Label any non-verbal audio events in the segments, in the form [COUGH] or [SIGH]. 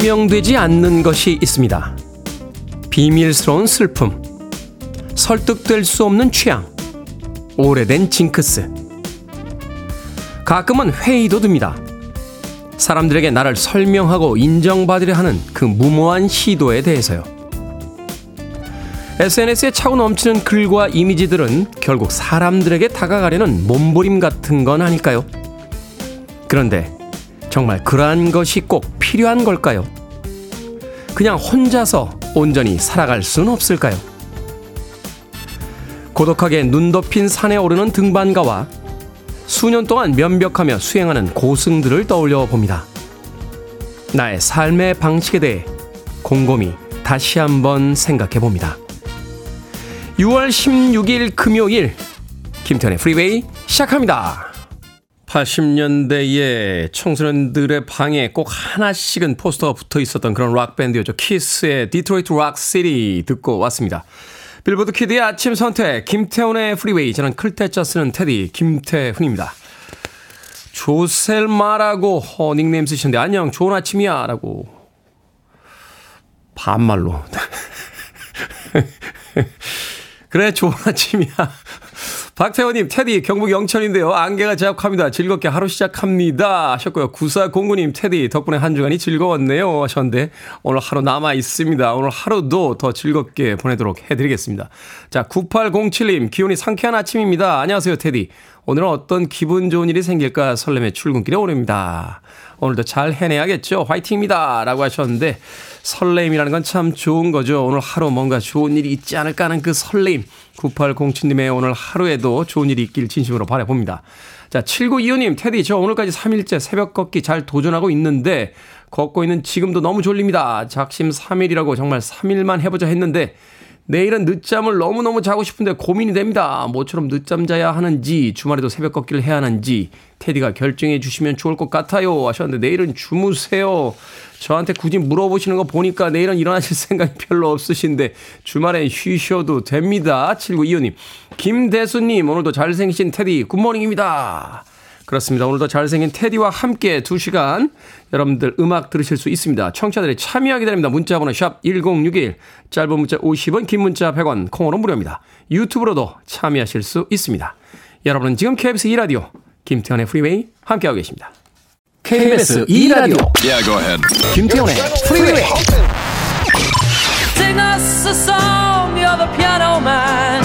설명되지 않는 것이 있습니다. 비밀스러운 슬픔, 설득될 수 없는 취향, 오래된 징크스. 가끔은 회의도 듭니다. 사람들에게 나를 설명하고 인정받으려 하는 그 무모한 시도에 대해서요. SNS에 차고 넘치는 글과 이미지들은 결국 사람들에게 다가가려는 몸부림 같은 건 아닐까요? 그런데 정말 그러한 것이 꼭 필요한 걸까요? 그냥 혼자서 온전히 살아갈 수는 없을까요? 고독하게 눈 덮인 산에 오르는 등반가와 수년 동안 면벽하며 수행하는 고승들을 떠올려 봅니다. 나의 삶의 방식에 대해 곰곰이 다시 한번 생각해 봅니다. 6월 16일 금요일 김태훈의 프리웨이 시작합니다. 80년대에 청소년들의 방에 꼭 하나씩은 포스터가 붙어 있었던 그런 락밴드였죠. 키스의 Detroit Rock City 듣고 왔습니다. 빌보드 kid의 아침 선택, 김태훈의 프리웨이. 저는 클 태 자 쓰는 테디, 김태훈입니다. 조셀마라고 어, 닉네임 쓰시는데, 안녕, 좋은 아침이야. 라고. 반말로. [LAUGHS] 그래, 좋은 아침이야. 박태원님, 테디, 경북 영천인데요. 안개가 제압합니다. 즐겁게 하루 시작합니다. 하셨고요. 9409님, 테디, 덕분에 한 주간이 즐거웠네요. 하셨는데, 오늘 하루 남아 있습니다. 오늘 하루도 더 즐겁게 보내도록 해드리겠습니다. 자, 9807님, 기온이 상쾌한 아침입니다. 안녕하세요, 테디. 오늘은 어떤 기분 좋은 일이 생길까 설렘의 출근길에 오릅니다. 오늘도 잘 해내야겠죠. 화이팅입니다. 라고 하셨는데, 설레임이라는 건 참 좋은 거죠. 오늘 하루 뭔가 좋은 일이 있지 않을까 하는 그 설레임. 9807님의 오늘 하루에도 좋은 일이 있길 진심으로 바라봅니다. 자, 7925님, 테디, 저 오늘까지 3일째 새벽 걷기 잘 도전하고 있는데, 걷고 있는 지금도 너무 졸립니다. 작심 3일이라고 정말 3일만 해보자 했는데, 내일은 늦잠을 너무너무 자고 싶은데 고민이 됩니다. 모처럼 늦잠 자야 하는지, 주말에도 새벽 걷기를 해야 하는지, 테디가 결정해 주시면 좋을 것 같아요. 하셨는데, 내일은 주무세요. 저한테 굳이 물어보시는 거 보니까 내일은 일어나실 [LAUGHS] 생각이 별로 없으신데, 주말엔 쉬셔도 됩니다. 7925님. 김대수님, 오늘도 잘생기신 테디, good morning입니다. 그렇습니다. 오늘도 잘생긴 테디와 함께 2시간 여러분들 음악 들으실 수 있습니다. 청취자들의 참여 기다립니다. 문자번호 샵 1061, 짧은 문자 50원, 긴 문자 100원, 콩으로 무료입니다. 유튜브로도 참여하실 수 있습니다. 여러분은 지금 KBS 2라디오 김태현의 프리웨이 함께하고 계십니다. KBS 2라디오 Yeah, go ahead. 김태현의 프리웨이 Sing us a song, you're the piano man.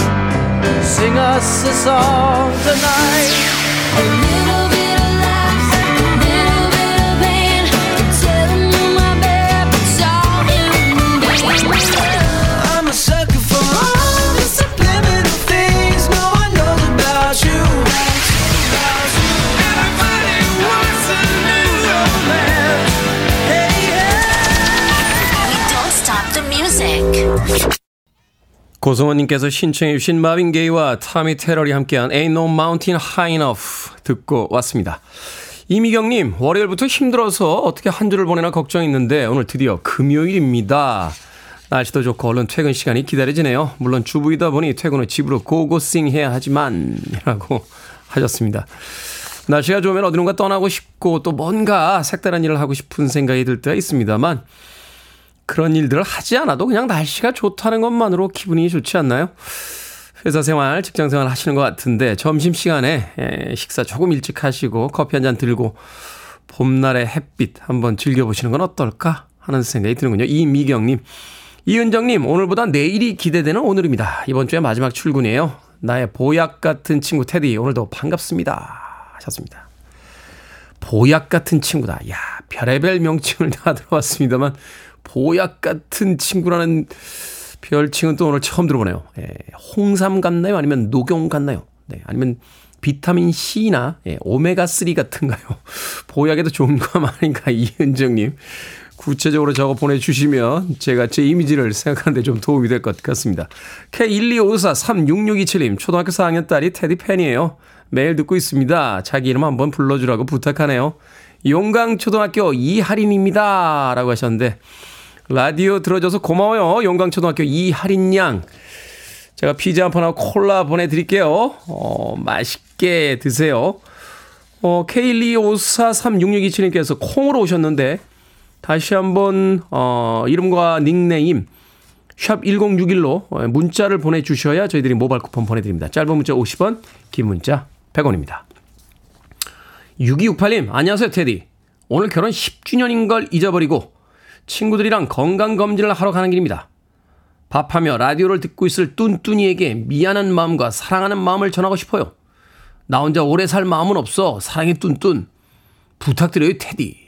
Sing us a song tonight. 고성원님께서 신청해 주신 마빈 게이와 타미 테러리 함께한 Ain't No Mountain High Enough 듣고 왔습니다. 이미경님, 월요일부터 힘들어서 어떻게 한 주를 보내나 걱정했는데 오늘 드디어 금요일입니다. 날씨도 좋고 얼른 퇴근 시간이 기다려지네요. 물론 주부이다 보니 퇴근 후 집으로 고고싱 해야 하지만 이라고 [LAUGHS] 하셨습니다. 날씨가 좋으면 어디론가 떠나고 싶고 또 뭔가 색다른 일을 하고 싶은 생각이 들 때가 있습니다만 그런 일들을 하지 않아도 그냥 날씨가 좋다는 것만으로 기분이 좋지 않나요? 회사 생활, 직장 생활 하시는 것 같은데 점심 시간에 에, 식사 조금 일찍 하시고 커피 한 잔 들고 봄날의 햇빛 한번 즐겨보시는 건 어떨까 하는 생각이 드는군요. 이미경님. 이은정님, 오늘보다 내일이 기대되는 오늘입니다. 이번 주에 마지막 출근이에요. 나의 보약 같은 친구 테디, 오늘도 반갑습니다. 하셨습니다. 보약 같은 친구다. 야, 별의별 명칭을 [LAUGHS] 다 들어봤습니다만, 보약 같은 친구라는 별칭은 또 오늘 처음 들어보네요. 예, 홍삼 같나요? 아니면 녹용 같나요? 네, 아니면 비타민 C나 예, 오메가 3 같은가요? [LAUGHS] 보약에도 좋은 거 많으니까 [LAUGHS] 이은정님. 구체적으로 적어 보내주시면 제가 제 이미지를 생각하는데 좀 도움이 될 것 같습니다. K125436627님, 초등학교 4학년 딸이 테디 팬이에요. 매일 듣고 있습니다. 자기 이름 한번 불러주라고 부탁하네요. 용강초등학교 이하린입니다. 라고 하셨는데, 라디오 들어줘서 고마워요. 용강초등학교 이하린 양. 제가 피자 한 판하고 콜라 보내드릴게요. 어, 맛있게 드세요. 어, K125436627님께서 콩으로 오셨는데, 다시 한번 어, 이름과 닉네임 샵 1061로 문자를 보내주셔야 저희들이 모바일 쿠폰 보내드립니다. 짧은 문자 50원, 긴 문자 100원입니다. 6268님, 안녕하세요, 테디. 오늘 결혼 10주년인 걸 잊어버리고 친구들이랑 건강검진을 하러 가는 길입니다. 밥하며 라디오를 듣고 있을 뚠뚠이에게 미안한 마음과 사랑하는 마음을 전하고 싶어요. 나 혼자 오래 살 마음은 없어. 사랑해 뚠뚠. 부탁드려요, 테디.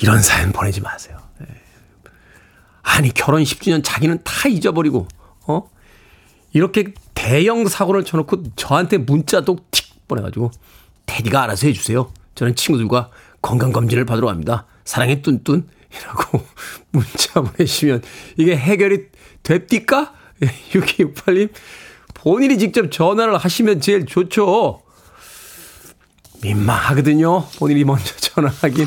이런 사연 보내지 마세요. 예. 아니, 결혼 10주년 자기는 다 잊어버리고, 어? 이렇게 대형 사고를 쳐놓고 저한테 문자도 틱 보내가지고, 테디가 알아서 해주세요. 저는 친구들과 건강검진을 받으러 갑니다. 사랑해 뚠뚠. 이라고 [LAUGHS] 문자 보내시면 이게 해결이 됩니까? 6268님, 본인이 직접 전화를 하시면 제일 좋죠. 민망하거든요. 본인이 먼저 [LAUGHS] 전화하긴.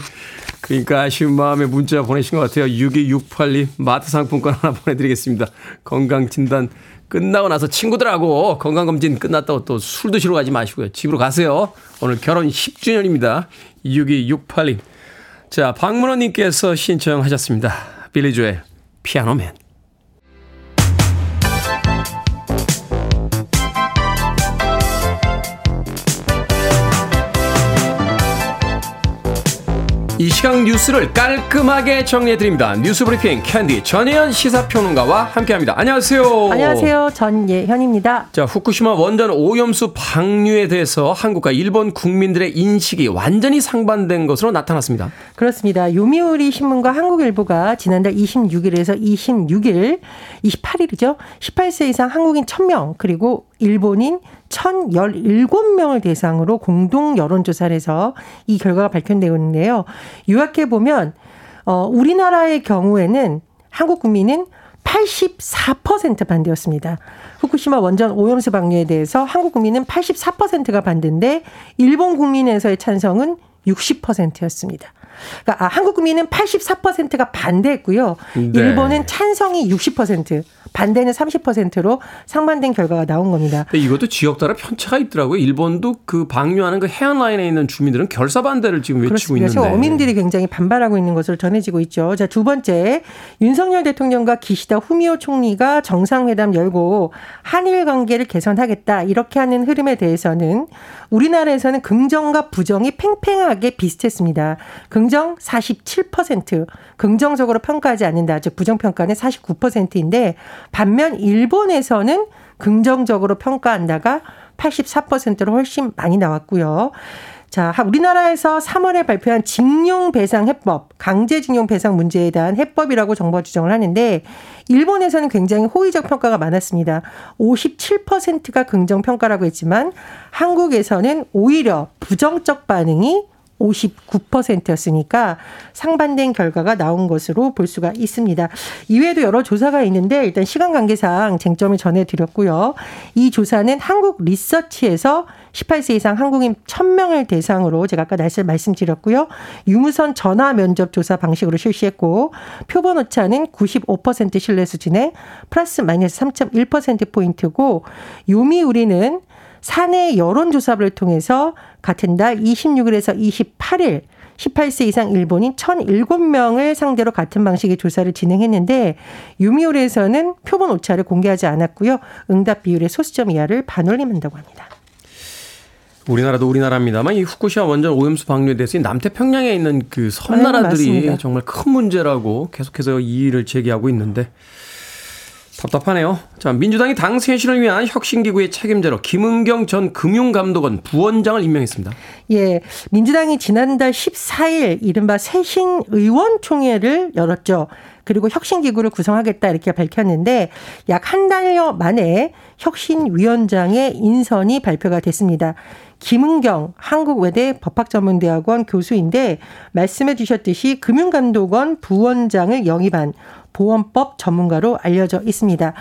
그러니까 아쉬운 마음에 문자 보내신 것 같아요. 6268님, 마트 상품권 하나 보내드리겠습니다. 건강진단 끝나고 나서 친구들하고 건강검진 끝났다고 또 술 드시러 가지 마시고요. 집으로 가세요. 오늘 결혼 10주년입니다. 6268님. 자, 박문호님께서 신청하셨습니다. 빌리조의 피아노맨. 이 시각 뉴스를 깔끔하게 정리해드립니다. 뉴스 브리핑 캔디 전예현 시사평론가와 함께합니다. 안녕하세요. 안녕하세요. 전예현입니다. 자, 후쿠시마 원전 오염수 방류에 대해서 한국과 일본 국민들의 인식이 완전히 상반된 것으로 나타났습니다. 그렇습니다. 요미우리 신문과 한국일보가 지난달 26일에서 26일, 28일이죠. 18세 이상 한국인 1000명, 그리고 일본인 1,017명을 대상으로 공동 여론조사를 해서 이 결과가 발표되고 있는데요. 요약해 보면, 어, 우리나라의 경우에는 한국 국민은 84% 반대였습니다. 후쿠시마 원전 오염수 방류에 대해서 한국 국민은 84%가 반대인데 일본 국민에서의 찬성은 60%였습니다. 그러니까 아, 한국 국민은 84%가 반대했고요. 네. 일본은 찬성이 60%, 반대는 30%로 상반된 결과가 나온 겁니다. 이것도 지역 따라 편차가 있더라고요. 일본도 그 방류하는 그 해안 라인에 있는 주민들은 결사 반대를 지금 외치고 그렇습니다. 있는데. 어민들이 굉장히 반발하고 있는 것으로 전해지고 있죠. 자, 두 번째. 윤석열 대통령과 기시다 후미오 총리가 정상회담 열고 한일 관계를 개선하겠다. 이렇게 하는 흐름에 대해서는 우리나라에서는 긍정과 부정이 팽팽하게 비슷했습니다. 긍정 47%, 긍정적으로 평가하지 않는다. 즉 부정 평가는 49%인데 반면 일본에서는 긍정적으로 평가한다가 84%로 훨씬 많이 나왔고요. 자, 우리나라에서 3월에 발표한 징용배상 해법, 강제징용배상 문제에 대한 해법이라고 정부가 주장을 하는데, 일본에서는 굉장히 호의적 평가가 많았습니다. 57%가 긍정 평가라고 했지만, 한국에서는 오히려 부정적 반응이 59%였으니까 상반된 결과가 나온 것으로 볼 수가 있습니다. 이외에도 여러 조사가 있는데 일단 시간 관계상 쟁점을 전해드렸고요. 이 조사는 한국 리서치에서 18세 이상 한국인 1000명을 대상으로 제가 아까 날짜 말씀드렸고요. 유무선 전화 면접 조사 방식으로 실시했고 표본 오차는 95% 신뢰 수준에 플러스 마이너스 3.1%포인트고 요미우리는 사내 여론조사를 통해서 같은 달 26일에서 28일 18세 이상 일본인 1,007명을 상대로 같은 방식의 조사를 진행했는데 유미올에서는 표본 오차를 공개하지 않았고요. 응답 비율의 소수점 이하를 반올림한다고 합니다. 우리나라도 우리나라입니다만 이 후쿠시마 원전 오염수 방류에 대해서 이 남태평양에 있는 그 섬나라들이 네. 정말 큰 문제라고 계속해서 이의를 제기하고 있는데 답답하네요. 자, 민주당이 당 쇄신을 위한 혁신기구의 책임자로 김은경 전 금융감독원 부원장을 임명했습니다. 예, 민주당이 지난달 14일 이른바 새신 의원총회를 열었죠. 그리고 혁신기구를 구성하겠다 이렇게 밝혔는데 약 한 달여 만에 혁신위원장의 인선이 발표가 됐습니다. 김은경 한국외대 법학전문대학원 교수인데 말씀해 주셨듯이 금융감독원 부원장을 영입한 보험법 전문가로 알려져 있습니다.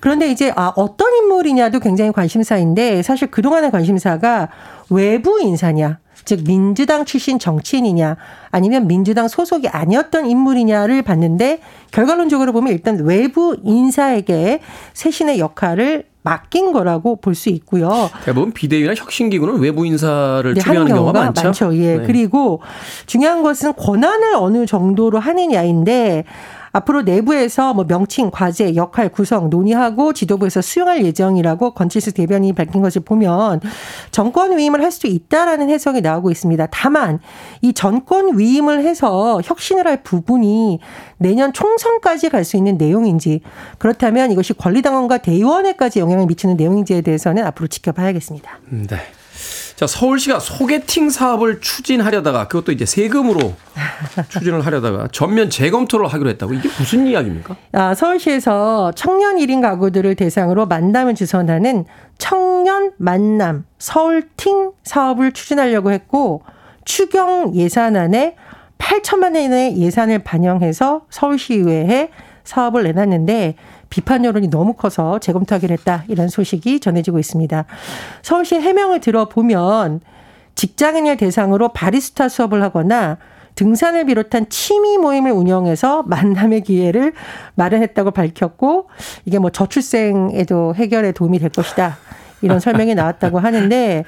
그런데 이제 아 어떤 인물이냐도 굉장히 관심사인데 사실 그동안의 관심사가 외부 인사냐 즉 민주당 출신 정치인이냐 아니면 민주당 소속이 아니었던 인물이냐를 봤는데 결과론적으로 보면 일단 외부 인사에게 쇄신의 역할을 맡긴 거라고 볼 수 있고요. 대부분 비대위나 혁신기구는 외부 인사를 네, 추천하는 하는 경우가 경우가 많죠. 예. 네. 그리고 중요한 것은 권한을 어느 정도로 하느냐인데 앞으로 내부에서 뭐 명칭, 과제, 역할 구성 논의하고 지도부에서 수용할 예정이라고 건칠스 대변인이 밝힌 것을 보면 정권 위임을 할수 있다라는 해석이 나오고 있습니다. 다만 이 정권 위임을 해서 혁신을 할 부분이 내년 총선까지 갈 수 있는 내용인지 그렇다면 이것이 권리당원과 대의원에까지 영향을 미치는 내용인지에 대해서는 앞으로 지켜봐야겠습니다. 네. 자, 서울시가 소개팅 사업을 추진하려다가 그것도 이제 세금으로 [LAUGHS] 추진을 하려다가 전면 재검토를 하기로 했다고 이게 무슨 이야기입니까? 아, 서울시에서 청년 1인 가구들을 대상으로 만남을 주선하는 청년 만남 서울팅 사업을 추진하려고 했고 추경 예산안에 8천만 원의 예산을 반영해서 서울시의회에 사업을 내놨는데 비판 여론이 너무 커서 재검토하기로 했다. 이런 소식이 전해지고 있습니다. 서울시 해명을 들어보면 직장인을 대상으로 바리스타 수업을 하거나 등산을 비롯한 취미 모임을 운영해서 만남의 기회를 마련했다고 밝혔고 이게 뭐 저출생에도 해결에 도움이 될 것이다. 이런 설명이 나왔다고 하는데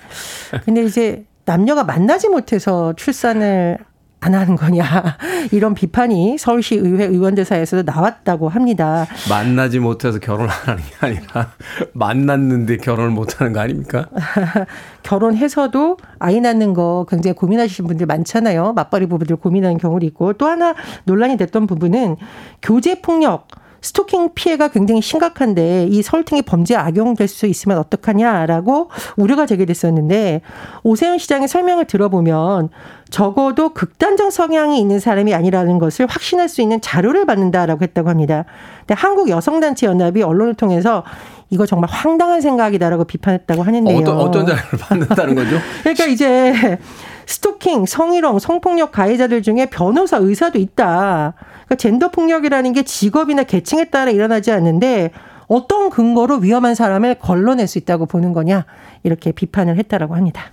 근데 이제 남녀가 만나지 못해서 출산을 안 하는 거냐 [LAUGHS] 이런 비판이 서울시 의회 의원들 사이에서도 나왔다고 합니다. 만나지 못해서 결혼을 안 하는 게 아니라 [LAUGHS] 만났는데 결혼을 못 하는 거 아닙니까? [LAUGHS] 결혼해서도 아이 낳는 거 굉장히 고민하시는 분들 많잖아요. 맞벌이 부부들 고민하는 경우도 있고 또 하나 논란이 됐던 부분은 교제 폭력 스토킹 피해가 굉장히 심각한데 이 서울팅이 범죄에 악용될 수 있으면 어떡하냐라고 우려가 제기됐었는데 오세훈 시장의 설명을 들어보면 적어도 극단적 성향이 있는 사람이 아니라는 것을 확신할 수 있는 자료를 받는다라고 했다고 합니다. 근데 한국 여성단체 연합이 언론을 통해서 이거 정말 황당한 생각이다라고 비판했다고 하는데요. 어떤 어떤 자료를 받는다는 [LAUGHS] 거죠? 그러니까 이제 스토킹, 성희롱, 성폭력 가해자들 중에 변호사, 의사도 있다. 그러니까 젠더 폭력이라는 게 직업이나 계층에 따라 일어나지 않는데 어떤 근거로 위험한 사람을 걸러낼 수 있다고 보는 거냐 이렇게 비판을 했다라고 합니다.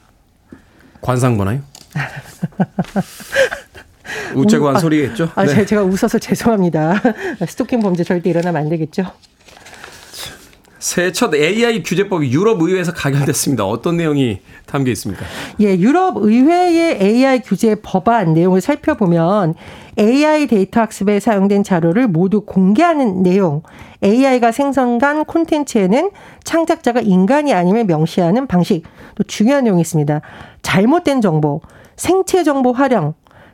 관상 보나요? 우째고 한 아, 소리겠죠? 아, 네. 제가 웃어서 죄송합니다. 스토킹 범죄 절대 일어나면 안 되겠죠. 새해 첫 AI 규제법이 유럽 의회에서 가결됐습니다. 어떤 내용이 담겨 있습니까? 예, 유럽 의회의 AI 규제 법안 내용을 살펴보면 AI 데이터 학습에 사용된 자료를 모두 공개하는 내용, AI가 생성한 콘텐츠에는 창작자가 인간이 아님을 명시하는 방식, 또 중요한 내용이 있습니다. 잘못된 정보, 생체 정보 활용,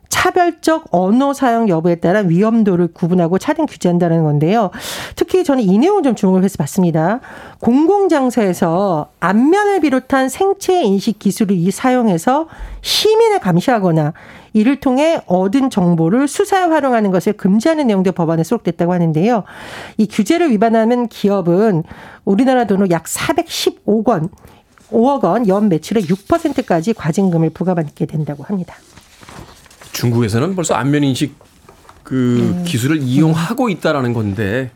차별적 언어 사용 여부에 따른 위험도를 구분하고 차등 규제한다는 건데요. 특히 저는 이 내용 좀 주목을 해서 봤습니다. 공공장소에서 안면을 비롯한 생체 인식 기술을 이 사용해서 시민을 감시하거나 이를 통해 얻은 정보를 수사에 활용하는 것을 금지하는 내용도 법안에 수록됐다고 하는데요. 이 규제를 위반하면 기업은 우리나라 돈으로 약 415억 원, 5억 원 연 매출의 6%까지 과징금을 부과받게 된다고 합니다. 중국에서는 벌써 안면 인식 그 음. 기술을 이용하고 있다라는 건데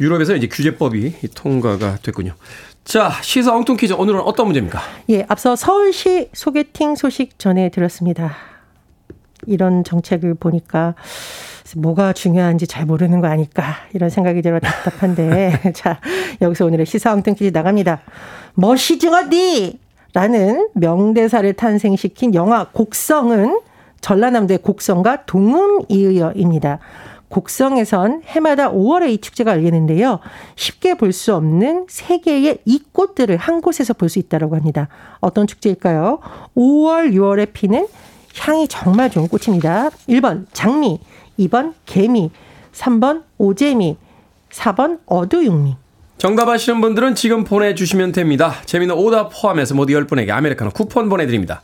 유럽에서 이제 규제법이 통과가 됐군요. 자, 시사 엉뚱 퀴즈 오늘은 어떤 문제입니까? 예, 앞서 서울시 소개팅 소식 전해 드렸습니다. 이런 정책을 보니까 뭐가 중요한지 잘 모르는 거 아닐까 이런 생각이 들어 답답한데 [LAUGHS] 자 여기서 오늘의 시사 엉뚱 퀴즈 나갑니다. 멋이지 어디? 라는 명대사를 탄생시킨 영화 곡성은 전라남도의 곡성과 동음이의어입니다. 곡성에선 해마다 5월에 이 축제가 열리는데요. 쉽게 볼 수 없는 세 개의 이 꽃들을 한 곳에서 볼 수 있다고 합니다. 어떤 축제일까요? 5월, 6월에 피는 향이 정말 좋은 꽃입니다. 1번 장미, 2번 개미, 3번 오재미, 4번 어두육미. 정답 아시는 분들은 지금 보내주시면 됩니다. 재미는 오답 포함해서 모두 10분에게 아메리카노 쿠폰 보내드립니다.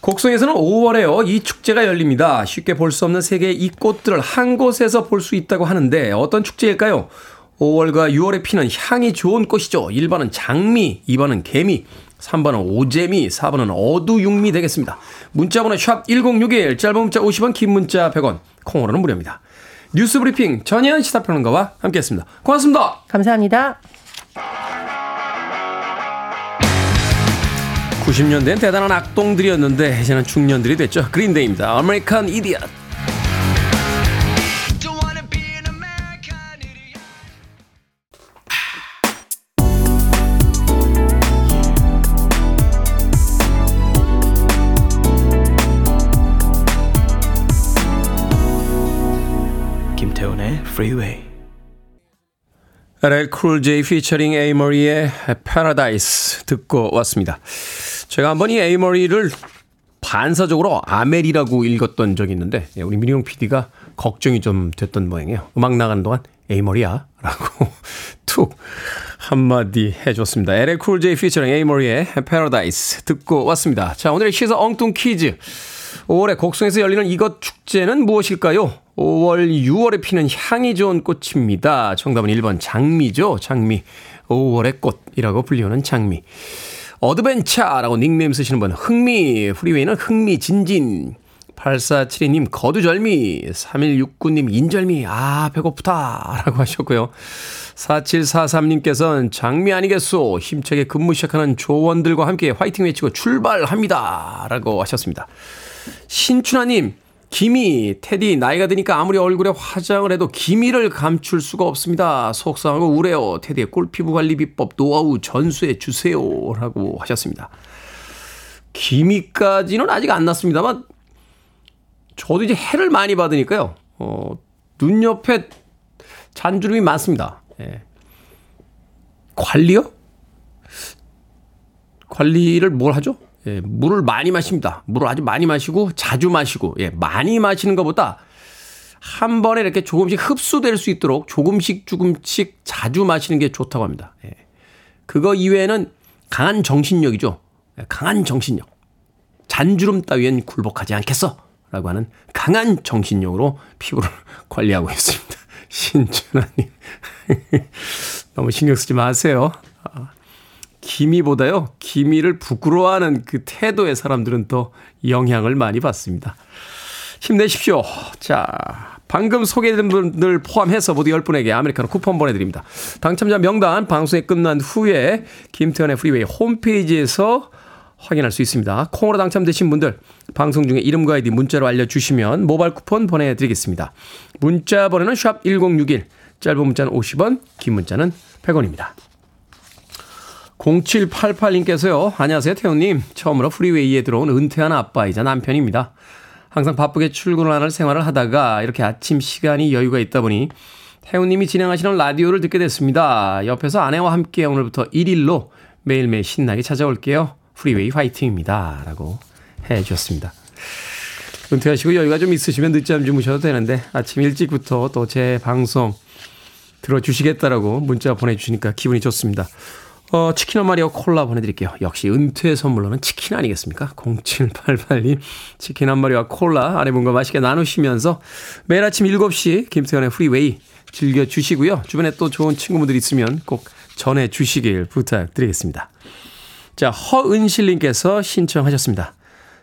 곡성에서는 5월에요. 이 축제가 열립니다. 쉽게 볼 수 없는 세계의 이 꽃들을 한 곳에서 볼 수 있다고 하는데 어떤 축제일까요? 5월과 6월에 피는 향이 좋은 꽃이죠. 1번은 장미, 2번은 개미, 3번은 오재미, 4번은 어두육미 되겠습니다. 문자번호 샵 1061, 짧은 문자 50원, 긴 문자 100원, 콩으로는 무료입니다. 뉴스 브리핑 전예현 시사평론가와 함께했습니다. 고맙습니다. 감사합니다. 90년대엔 대단한 악동들이었는데 이제는 중년들이 됐죠. 그린데이입니다. American Idiot. 김태훈의 프리웨이 LL Cool J featuring 에이머리의 Paradise 듣고 왔습니다. 제가 한번 이 에이머리를 반사적으로 아멜이라고 읽었던 적이 있는데 예, 우리 민용 PD가 걱정이 좀 됐던 모양이에요. 음악 나가는 동안 에이머리야 라고 [LAUGHS] 툭 한마디 해줬습니다. Cool J featuring 에이머리의 Paradise 듣고 왔습니다. 자 오늘의 시사 엉뚱 퀴즈 5월에 곡성에서 열리는 이것 축제는 무엇일까요? 5월, 6월에 피는 향이 좋은 꽃입니다. 정답은 1번 장미죠. 장미. 5월의 꽃이라고 불리우는 장미. 어드벤처라고 닉네임 쓰시는 분, 흥미, 프리웨이는 흥미진진. 8472님, 거두절미. 3169님, 인절미. 아, 배고프다. 라고 하셨고요. 4743님께서는 장미 아니겠소. 힘차게 근무 시작하는 조원들과 함께 화이팅 외치고 출발합니다. 라고 하셨습니다. 신춘하님, 기미, 테디, 나이가 드니까 아무리 얼굴에 화장을 해도 기미를 감출 수가 없습니다. 속상하고 우래요. 테디의 꼴피부 관리 비법 노하우 전수해 주세요. 라고 하셨습니다. 기미까지는 아직 안 났습니다만, 저도 이제 해를 많이 받으니까요. 어, 눈 옆에 잔주름이 많습니다. 예. 관리요? 관리를 뭘 하죠? 예, 물을 많이 마십니다. 물을 아주 많이 마시고 자주 마시고 예, 많이 마시는 것보다 한 번에 이렇게 조금씩 흡수될 수 있도록 조금씩 조금씩 자주 마시는 게 좋다고 합니다. 예. 그거 이외에는 강한 정신력이죠. 예, 강한 정신력. 잔주름 따위엔 굴복하지 않겠어. 라고 하는 강한 정신력으로 피부를 [LAUGHS] 관리하고 있습니다. [LAUGHS] 신준아님. [LAUGHS] 너무 신경 쓰지 마세요. 아, 기미보다요, 기미를 부끄러워하는 그 태도의 사람들은 더 영향을 많이 받습니다. 힘내십시오. 자, 방금 소개된 분들 포함해서 모두 10분에게 아메리카노 쿠폰 보내드립니다. 당첨자 명단 방송이 끝난 후에 김태훈의 프리웨이 홈페이지에서 확인할 수 있습니다. 콩으로 당첨되신 분들 방송 중에 이름과 아이디 문자로 알려주시면 모바일 쿠폰 보내드리겠습니다. 문자 번호는 샵 1061, 짧은 문자는 50원, 긴 문자는 100원입니다. 0788님께서요. 안녕하세요, 태훈님. 처음으로 프리웨이에 들어온 은퇴한 아빠이자 남편입니다. 항상 바쁘게 출근을 하는 생활을 하다가 이렇게 아침 시간이 여유가 있다 보니 태훈님이 진행하시는 라디오를 듣게 됐습니다. 옆에서 아내와 함께 오늘부터 1일로 매일매일 신나게 찾아올게요. 프리웨이 화이팅입니다. 라고 해 주셨습니다. 은퇴하시고 여유가 좀 있으시면 늦잠 주무셔도 되는데 아침 일찍부터 또 제 방송 들어주시겠다라고 문자 보내주시니까 기분이 좋습니다. 어, 치킨 한 마리와 콜라 보내드릴게요. 역시 은퇴 선물로는 치킨 아니겠습니까? 0788님 치킨 한 마리와 콜라 아내분과 맛있게 나누시면서 매일 아침 7시 김태훈의 프리웨이 즐겨주시고요. 주변에 또 좋은 친구분들 있으면 꼭 전해주시길 부탁드리겠습니다. 자, 허은실님께서 신청하셨습니다.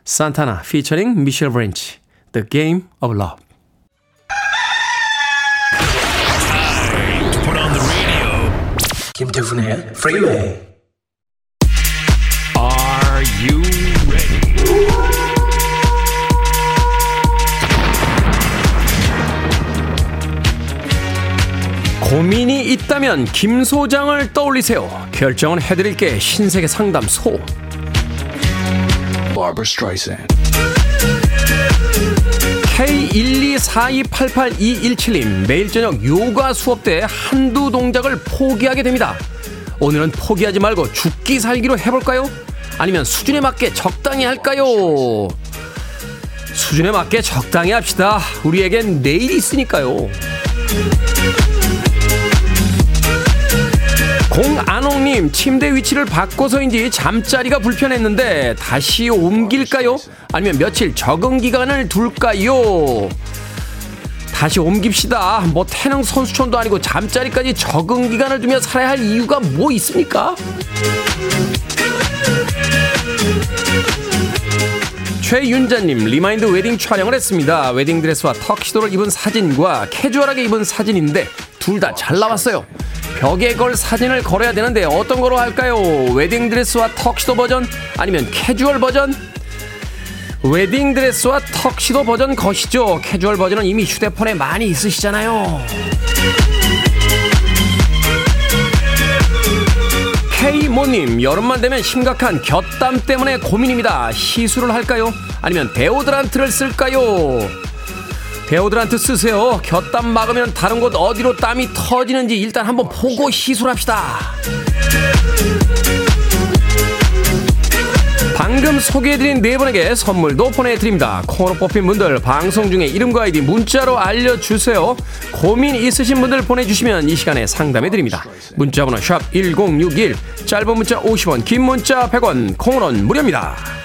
산타나 피처링 미셸 브랜치 The Game of Love 김태훈의 프리웨이 Are you ready? 고민이 있다면 김 소장을 떠올리세요. 결정은 해드릴게 신세계 상담소. Barbara Streisand. K124288217님 매일 저녁 요가 수업 때 한두 동작을 포기하게 됩니다. 오늘은 포기하지 말고 죽기 살기로 해볼까요? 아니면 수준에 맞게 적당히 할까요? 수준에 맞게 적당히 합시다. 우리에겐 내일이 있으니까요. 공안홍님 침대 위치를 바꿔서인지 잠자리가 불편했는데 다시 옮길까요? 아니면 며칠 적응 기간을 둘까요? 다시 옮깁시다. 뭐 태릉 선수촌도 아니고 잠자리까지 적응 기간을 두며 살아야 할 이유가 뭐 있습니까? 최윤자님 리마인드 웨딩 촬영을 했습니다. 웨딩 드레스와 턱시도를 입은 사진과 캐주얼하게 입은 사진인데 둘 다 잘 나왔어요. 벽에 걸 사진을 걸어야 되는데 어떤 거로 할까요? 웨딩 드레스와 턱시도 버전 아니면 캐주얼 버전? 웨딩 드레스와 턱시도 버전 거시죠. 캐주얼 버전은 이미 휴대폰에 많이 있으시잖아요. K모님, 여름만 되면 심각한 곁땀 때문에 고민입니다. 시술을 할까요? 아니면 데오드란트를 쓸까요? 배우들한테 쓰세요. 곁땀 막으면 다른 곳 어디로 땀이 터지는지 일단 한번 보고 시술합시다. 방금 소개해드린 네 분에게 선물도 보내드립니다. 콩으로 뽑힌 분들 방송 중에 이름과 아이디 문자로 알려주세요. 고민 있으신 분들 보내주시면 이 시간에 상담해드립니다. 문자번호 샵 1061, 짧은 문자 50원, 긴 문자 100원, 콩으로는 무료입니다.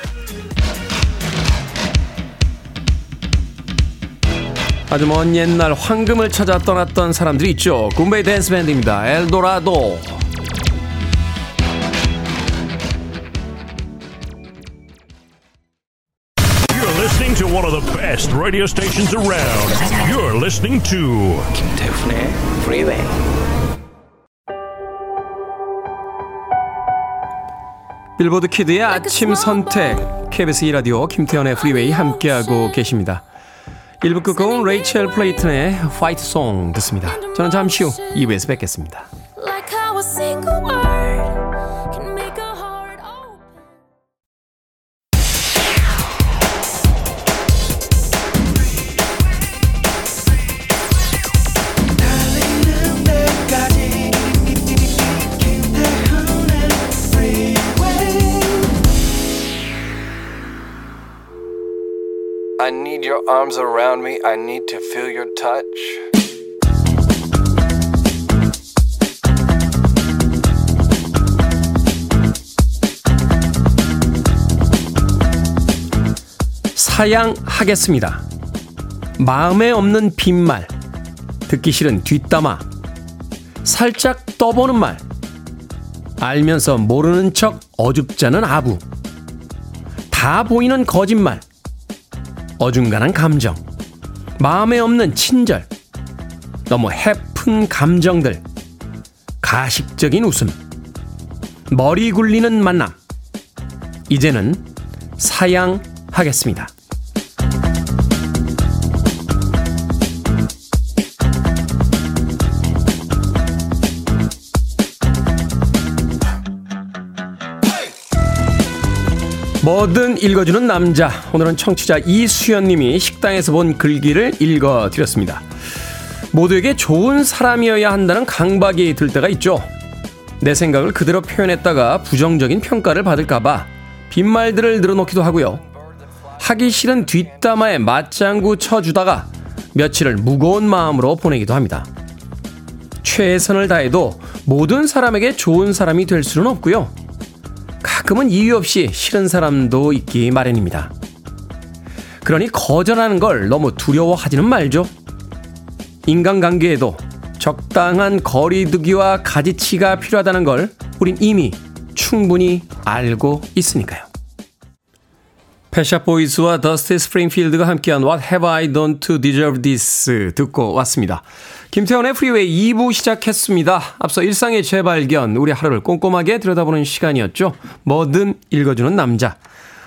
아주 먼 옛날 황금을 찾아 떠났던 사람들이 있죠. 굼베이 댄스 밴드입니다. 엘도라도. You're listening to one of the best radio stations around. You're listening to 김태훈의 Freeway. 빌보드 키드의 아침 선택. KBS 2 라디오 김태훈의 프리웨이 함께하고 계십니다. 1부 끝곡은 레이첼 플래튼의 Fight Song 듣습니다. 저는 잠시 후 2부에서 뵙겠습니다. Like I need your arms around me. I need to feel your touch. 사양하겠습니다. 마음에 없는 빈말, 듣기 싫은 뒷담화, 살짝 떠보는 말, 알면서 모르는 척 어줍잖은 아부, 다 보이는 거짓말, 어중간한 감정, 마음에 없는 친절, 너무 해픈 감정들, 가식적인 웃음, 머리 굴리는 만남, 이제는 사양하겠습니다. 뭐든 읽어주는 남자. 오늘은 청취자 이수연님이 식당에서 본 글귀를 읽어드렸습니다. 모두에게 좋은 사람이어야 한다는 강박이 들 때가 있죠. 내 생각을 그대로 표현했다가 부정적인 평가를 받을까봐 빈말들을 늘어놓기도 하고요. 하기 싫은 뒷담화에 맞장구 쳐주다가 며칠을 무거운 마음으로 보내기도 합니다. 최선을 다해도 모든 사람에게 좋은 사람이 될 수는 없고요. 가끔은 이유 없이 싫은 사람도 있기 마련입니다. 그러니 거절하는 걸 너무 두려워하지는 말죠. 인간관계에도 적당한 거리두기와 가지치기가 필요하다는 걸 우린 이미 충분히 알고 있으니까요. 펫 샵 보이스와 더스티 스프링필드가 함께한 What Have I Done to Deserve This 듣고 왔습니다. 김태훈의 프리웨이 2부 시작했습니다. 앞서 일상의 재발견, 우리 하루를 꼼꼼하게 들여다보는 시간이었죠. 뭐든 읽어주는 남자.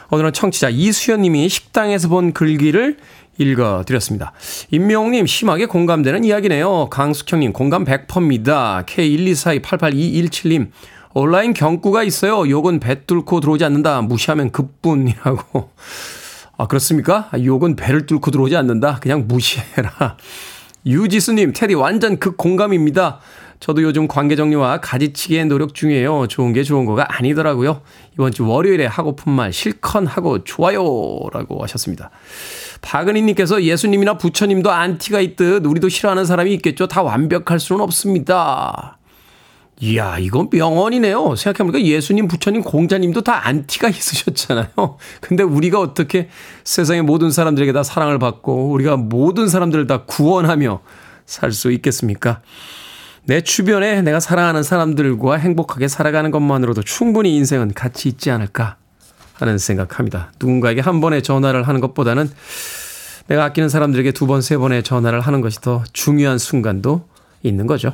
오늘은 청취자 이수연 님이 식당에서 본 글귀를 읽어드렸습니다. 임명님 심하게 공감되는 이야기네요. 강숙형님 공감 100%입니다. K124288217님 온라인 경구가 있어요. 욕은 배 뚫고 들어오지 않는다. 무시하면 급분이라고. [LAUGHS] 아, 그렇습니까? 아, 욕은 배를 뚫고 들어오지 않는다. 그냥 무시해라. [LAUGHS] 유지수님, 테디 완전 극 공감입니다. 저도 요즘 관계 정리와 가지치기의 노력 중이에요. 좋은 게 좋은 거가 아니더라고요. 이번 주 월요일에 하고픈 말 실컷 하고 좋아요. 라고 하셨습니다. 박은희님께서 예수님이나 부처님도 안티가 있듯 우리도 싫어하는 사람이 있겠죠. 다 완벽할 수는 없습니다. 이야, 이건 명언이네요. 생각해보니까 예수님, 부처님, 공자님도 다 안티가 있으셨잖아요. [LAUGHS] 근데 우리가 어떻게 세상의 모든 사람들에게 다 사랑을 받고 우리가 모든 사람들을 다 구원하며 살 수 있겠습니까? 내 주변에 내가 사랑하는 사람들과 행복하게 살아가는 것만으로도 충분히 인생은 가치 있지 않을까 하는 생각합니다. 누군가에게 한 번에 전화를 하는 것보다는 내가 아끼는 사람들에게 두 번, 세 번의 전화를 하는 것이 더 중요한 순간도 있는 거죠.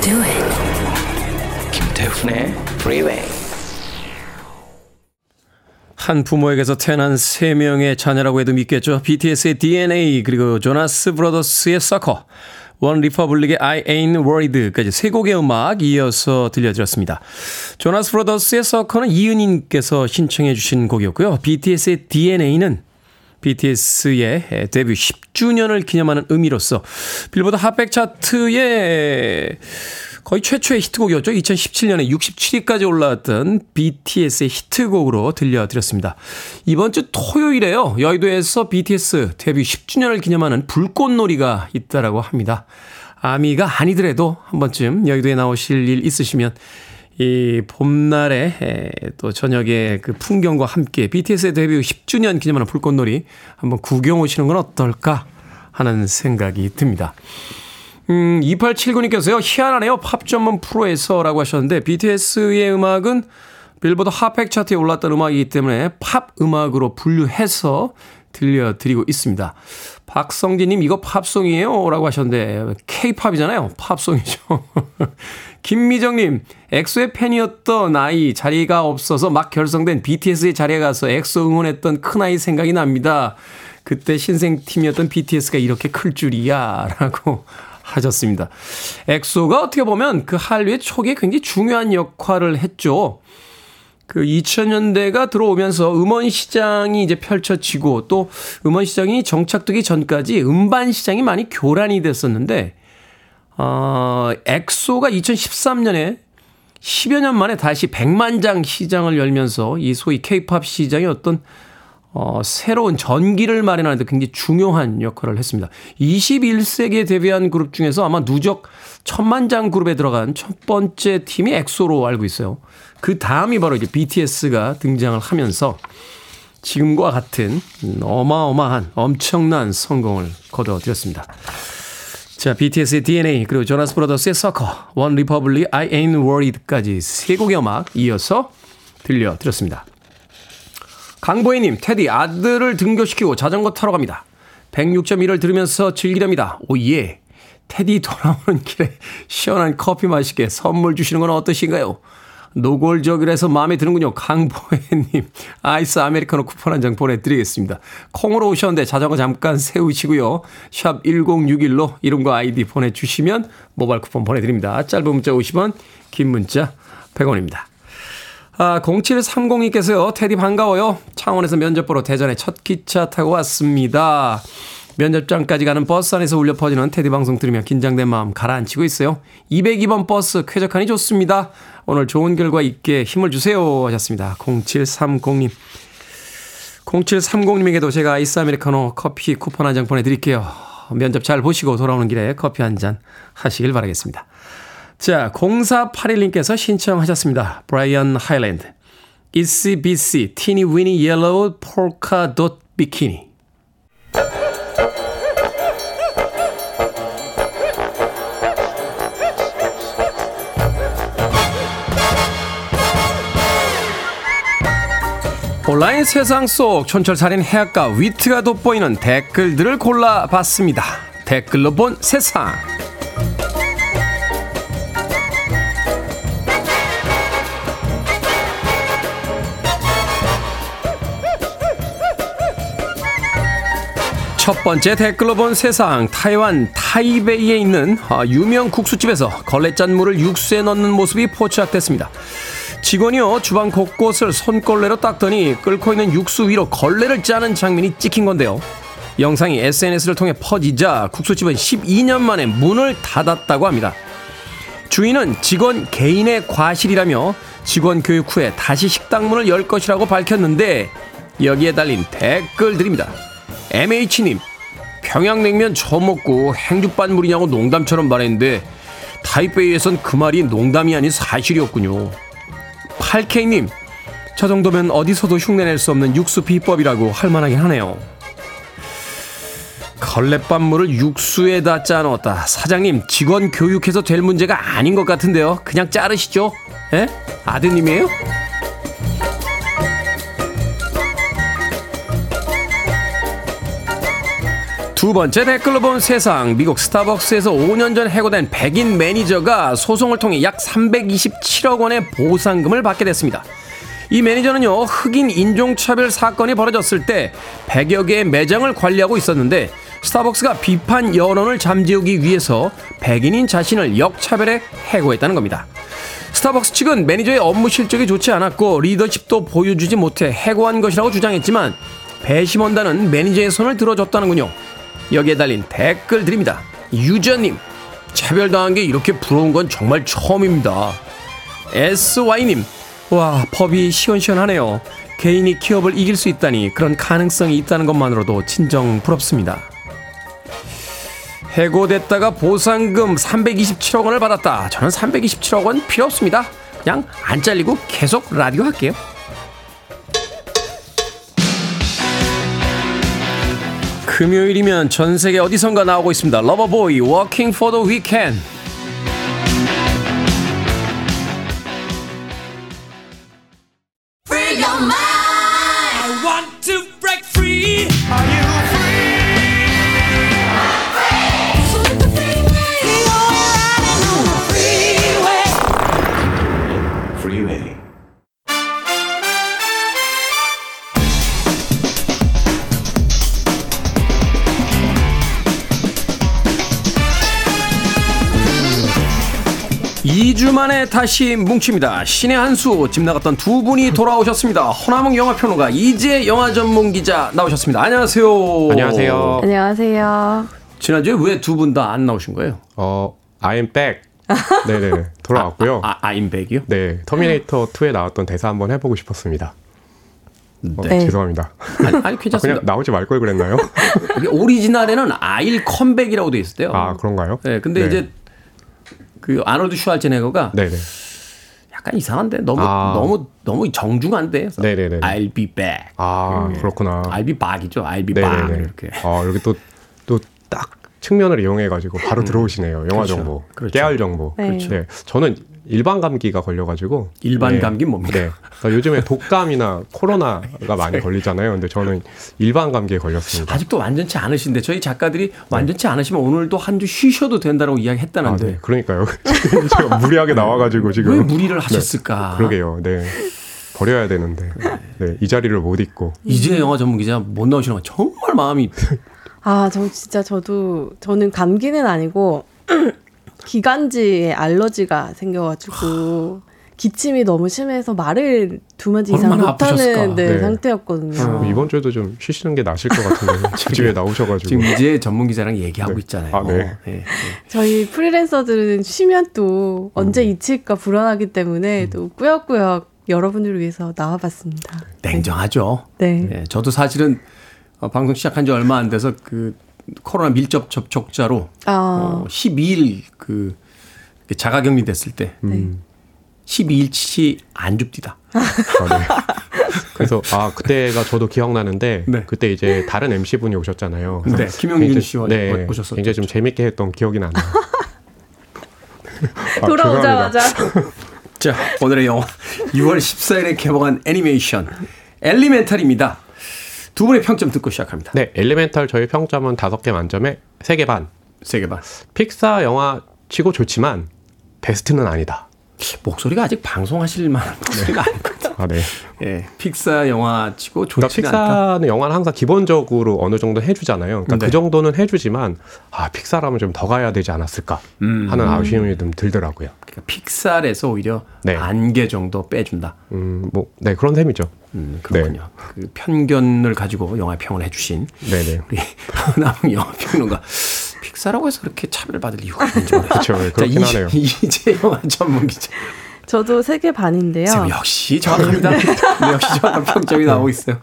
Do it. 김태훈의 Freeway. 한 부모에게서 태어난 세 명의 자녀라고 해도 믿겠죠. BTS의 DNA 그리고 조나스 브라더스의 Sucker, 원 리퍼블릭의 I Ain't Worried까지 세 곡의 음악 이어서 들려드렸습니다. 조나스 브라더스의 Sucker는 이은인께서 신청해 주신 곡이었고요. BTS의 DNA는 BTS의 데뷔 10주년을 기념하는 의미로서 빌보드 핫백 차트에 거의 최초의 히트곡이었죠. 2017년에 67위까지 올라왔던 BTS의 히트곡으로 들려드렸습니다. 이번 주 토요일에요. 여의도에서 BTS 데뷔 10주년을 기념하는 불꽃놀이가 있다라고 합니다. 아미가 아니더라도 한 번쯤 여의도에 나오실 일 있으시면 이 봄날에 에, 또 저녁에 그 풍경과 함께 BTS의 데뷔 10주년 기념하는 불꽃놀이 한번 구경 오시는 건 어떨까 하는 생각이 듭니다. 음, 2879님께서요, 희한하네요. 팝 전문 프로에서라고 하셨는데, BTS의 음악은 빌보드 Hot 백 차트에 올랐던 음악이기 때문에 팝 음악으로 분류해서 들려드리고 있습니다. 박성진님, 이거 팝송이에요? 라고 하셨는데, 케이팝이잖아요. 팝송이죠. [LAUGHS] 김미정님, 엑소의 팬이었던 아이 자리가 없어서 막 결성된 BTS의 자리에 가서 엑소 응원했던 큰아이 생각이 납니다. 그때 신생팀이었던 BTS가 이렇게 클 줄이야. 라고 하셨습니다. 엑소가 어떻게 보면 그 한류의 초기에 굉장히 중요한 역할을 했죠. 그 2000년대가 들어오면서 음원 시장이 이제 펼쳐지고 또 음원 시장이 정착되기 전까지 음반 시장이 많이 교란이 됐었는데, 어, 엑소가 2013년에 10여 년 만에 다시 100만 장 시장을 열면서 이 소위 케이팝 시장의 어떤 어, 새로운 전기를 마련하는데 굉장히 중요한 역할을 했습니다. 21세기에 데뷔한 그룹 중에서 아마 누적 천만 장 그룹에 들어간 첫 번째 팀이 엑소로 알고 있어요. 그 다음이 바로 이제 BTS가 등장을 하면서 지금과 같은 어마어마한 엄청난 성공을 거둬들였습니다. 자, BTS의 DNA 그리고 조나스 브라더스의 Sucker, 원 리퍼블릭, I Ain't Worried까지 세 곡의 음악 이어서 들려드렸습니다. 강보혜님, 테디 아들을 등교시키고 자전거 타러 갑니다. 106.1을 들으면서 즐기렵니다. 오 예. 테디 돌아오는 길에 시원한 커피 마시게 선물 주시는 건 어떠신가요? 노골적이라서 마음에 드는군요. 강보혜님, 아이스 아메리카노 쿠폰 한 장 보내드리겠습니다. 콩으로 오셨는데 자전거 잠깐 세우시고요. 샵 1061로 이름과 아이디 보내주시면 모바일 쿠폰 보내드립니다. 짧은 문자 50원, 긴 문자 100원입니다. 아, 0730님께서요, 테디 반가워요. 창원에서 면접 보러 대전에 첫 기차 타고 왔습니다. 면접장까지 가는 버스 안에서 울려 퍼지는 테디 방송 들으며 긴장된 마음 가라앉히고 있어요. 202번 버스 쾌적하니 좋습니다. 오늘 좋은 결과 있게 힘을 주세요. 하셨습니다. 0730님. 0730님에게도 제가 아이스 아메리카노 커피 쿠폰 한 장 보내드릴게요. 면접 잘 보시고 돌아오는 길에 커피 한 잔 하시길 바라겠습니다. 자, 0481님께서 신청하셨습니다. 브라이언 하일랜드. Bitsy Teeny Weeny Yellow Polka Dot Bikini. 온라인 세상 속 촌철살인 해악과 위트가 돋보이는 댓글들을 골라봤습니다. 댓글로 본 세상. 첫 번째 댓글로 본 세상 타이완 타이베이에 있는 아, 유명 국수집에서 걸레짠 물을 육수에 넣는 모습이 포착됐습니다. 직원이요 주방 곳곳을 손걸레로 닦더니 끓고 있는 육수 위로 걸레를 짜는 장면이 찍힌 건데요. 영상이 SNS를 통해 퍼지자 국수집은 12년 만에 문을 닫았다고 합니다. 주인은 직원 개인의 과실이라며 직원 교육 후에 다시 식당 문을 열 것이라고 밝혔는데 여기에 달린 댓글들입니다. MH님, 평양냉면 처음 먹고 행주반 물이냐고 농담처럼 말했는데 타이베이에선 그 말이 농담이 아닌 사실이었군요. 8K님, 저 정도면 어디서도 흉내낼 수 없는 육수 비법이라고 할 만하긴 하네요. 걸레밥물을 육수에다 짜 넣었다. 사장님, 직원 교육해서 될 문제가 아닌 것 같은데요. 그냥 자르시죠. 에? 아드님이에요? 두 번째 댓글로 본 세상. 미국 스타벅스에서 5년 전 해고된 백인 매니저가 소송을 통해 약 327억 원의 보상금을 받게 됐습니다. 이 매니저는요, 흑인 인종차별 사건이 벌어졌을 때 100여 개의 매장을 관리하고 있었는데, 스타벅스가 비판 여론을 잠재우기 위해서 백인인 자신을 역차별해 해고했다는 겁니다. 스타벅스 측은 매니저의 업무 실적이 좋지 않았고 리더십도 보여주지 못해 해고한 것이라고 주장했지만 배심원단은 매니저의 손을 들어줬다는군요. 여기에 달린 댓글 드립니다. 유저님, 차별당한 게 이렇게 부러운 건 정말 처음입니다. SY님, 와, 법이 시원시원하네요. 개인이 기업을 이길 수 있다니 그런 가능성이 있다는 것만으로도 진정 부럽습니다. 해고됐다가 보상금 327억 원을 받았다. 저는 327억 원 필요 없습니다. 그냥 안 잘리고 계속 라디오 할게요. 금요일이면 전 세계 어디선가 나오고 있습니다. Loverboy for the Weekend. I 2주 만에 다시 뭉칩니다. 씨네한수 집 나갔던 두 분이 돌아오셨습니다. 허남웅 영화평론가 이지혜 영화 전문 기자 나오셨습니다. 안녕하세요. 안녕하세요. 안녕하세요. 지난주에 왜 두 분 다 안 나오신 거예요? 어, I'm back. [LAUGHS] 네네. 돌아왔고요. 아, I'm back이요? 네. 터미네이터 2에 나왔던 대사 한번 해보고 싶었습니다. 어, 네. 죄송합니다. 아니, 아니 아, 그냥 괜찮습니다. 나오지 말 걸 그랬나요? 이게 오리지널에는 I'll come back이라고 돼 있었대요. 아, 그런가요? 네, 근데 네. 이제 그 아놀드 슈왈제네거가 네네. 약간 이상한데 너무 아. 너무 너무 정중한데. 네네네. I'll be back. 아, 그렇구나. I'll be back이죠. I'll be back 네네네. 이렇게. 아, 여기 또, 또 딱 측면을 이용해 가지고 바로 들어오시네요. 영화 그렇죠. 정보. 그렇죠. 깨알 정보. 네. 네. 저는 일반 감기가 걸려가지고. 일반 네. 감기 뭡니까? 네. 그러니까 요즘에 독감이나 코로나가 많이 걸리잖아요. 근데 저는 일반 감기에 걸렸습니다. 아직도 완전치 않으신데 저희 작가들이 완전치 않으시면 오늘도 한 주 쉬셔도 된다고 아, 이야기했다는데 네. 그러니까요. [LAUGHS] 제가 무리하게 나와가지고 지금. 왜 무리를 하셨을까? 그러게요. 네. 버려야 되는데. 네. 이 자리를 못 잊고. 이제 영화 전문 기자 못 나오시는 건 정말 마음이 아, 저 진짜 저도 저는 감기는 아니고 기관지에 알러지가 생겨가지고 기침이 너무 심해서 말을 두 마디 이상. 못하는 네, 네. 상태였거든요. 이번 주에도 좀 쉬시는 게 나실 것 같은데. [LAUGHS] 집에 나오셔가지고. 지금 이제 전문 기자랑 얘기하고 네. 있잖아요. 아, 네. 예, 예. 저희 프리랜서들은 쉬면 또 언제 음. 잊힐까 불안하기 때문에 또 꾸역꾸역 여러분들을 위해서 나와봤습니다. 냉정하죠. 네. 예, 저도 사실은 어, 방송 시작한 지 얼마 안 돼서 그 코로나 밀접 접촉자로 아, 어, 12일 그 자가 격리 됐을 때 네. 12일치 안 줍디다. 아, 네. 그래서 아 그때가 저도 기억나는데 네. 그때 이제 다른 MC 분이 오셨잖아요. 네, 김용균 씨와 네, 오셨었죠. 굉장히 좀 재밌게 했던 기억이 나네요. [LAUGHS] 아, 돌아오자마자 자, 오늘의 영화 [LAUGHS] 6월 14일에 개봉한 애니메이션 엘리멘탈입니다. 두 분의 평점 듣고 시작합니다. 네, 엘리멘탈 저희 평점은 다섯 개 만점에 세 개 반. 세 개 반. 픽사 영화 치고 좋지만 베스트는 아니다. 목소리가 아직 방송하실 만한 목소리가 아닌 것 같아요. 아 네. 예, 픽사 영화 치고 그러니까 않다. 픽사는 영화는 항상 기본적으로 어느 정도 해주잖아요. 그러니까 네. 그 정도는 해주지만 아 픽사라면 좀 더 가야 되지 않았을까 음. 하는 아쉬움이 좀 들더라고요. 그러니까 픽살에서 오히려 네. 안개 정도 빼준다. 음, 뭐, 네 그런 셈이죠. 음, 그렇군요. 그 편견을 가지고 영화 평을 해주신 네네. 우리 [LAUGHS] 남은 영화 평론가 픽사라고 해서 그렇게 차별받을 이유가 있는지 모르겠어요. 그렇죠. 네, 그렇긴 하네요. [LAUGHS] 이지혜 영화 전문 기자. 저도 세 개 반인데요. 쌤 역시 정확합니다. 네, 역시 정확한 평점이 나오고 있어요.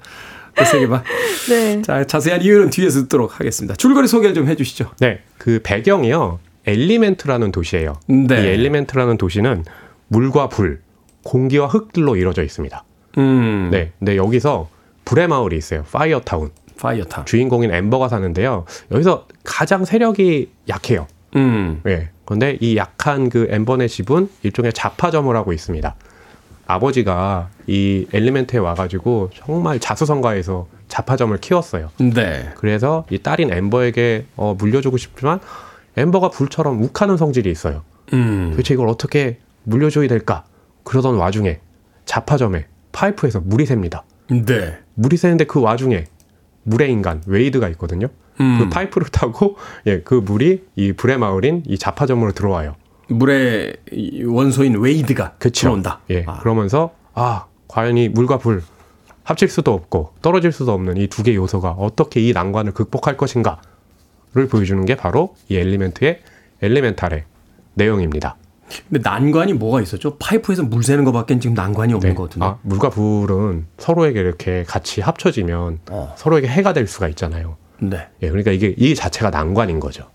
세 개 반. 네. 자, 자세한 이유는 뒤에서 듣도록 하겠습니다. 줄거리 소개를 좀 해주시죠. 네, 그 배경이요. 엘리멘트라는 도시예요. 네. 이 엘리멘트라는 도시는 물과 불, 공기와 흙들로 이루어져 있습니다. 음, 네, 근데 여기서 불의 마을이 있어요. Fire Town. Fire Town. 주인공인 엠버가 사는데요. 여기서 가장 세력이 약해요. 음, 예. 그런데 이 약한 그 엠버네 집은 일종의 자파점을 하고 있습니다. 아버지가 이 엘리멘트에 와가지고 정말 자수성가해서 자파점을 키웠어요. 네. 그래서 이 딸인 엠버에게 어, 물려주고 싶지만 엠버가 불처럼 욱하는 성질이 있어요. 음. 도대체 이걸 어떻게 물려줘야 될까? 그러던 와중에 자파점에 파이프에서 물이 셉니다. 네. 물이 새는데 그 와중에 물의 인간 웨이드가 있거든요. 음. 그 파이프를 타고 예, 그 물이 이 불의 마을인 이 잡화점으로 들어와요. 물의 이 원소인 웨이드가 그쵸. 들어온다. 예. 아. 그러면서 아, 과연 이 물과 불 합칠 수도 없고 떨어질 수도 없는 이 두 개의 요소가 어떻게 이 난관을 극복할 것인가를 보여주는 게 바로 이 엘리멘트의 엘리멘탈의 내용입니다. 근데 난관이 뭐가 있었죠? 파이프에서 물 새는 것밖에 지금 난관이 없는 네. 것 같은데. 아, 물과 불은 서로에게 이렇게 같이 합쳐지면 어. 서로에게 해가 될 수가 있잖아요. 네. 예, 그러니까 이게 이 자체가 난관인 거죠.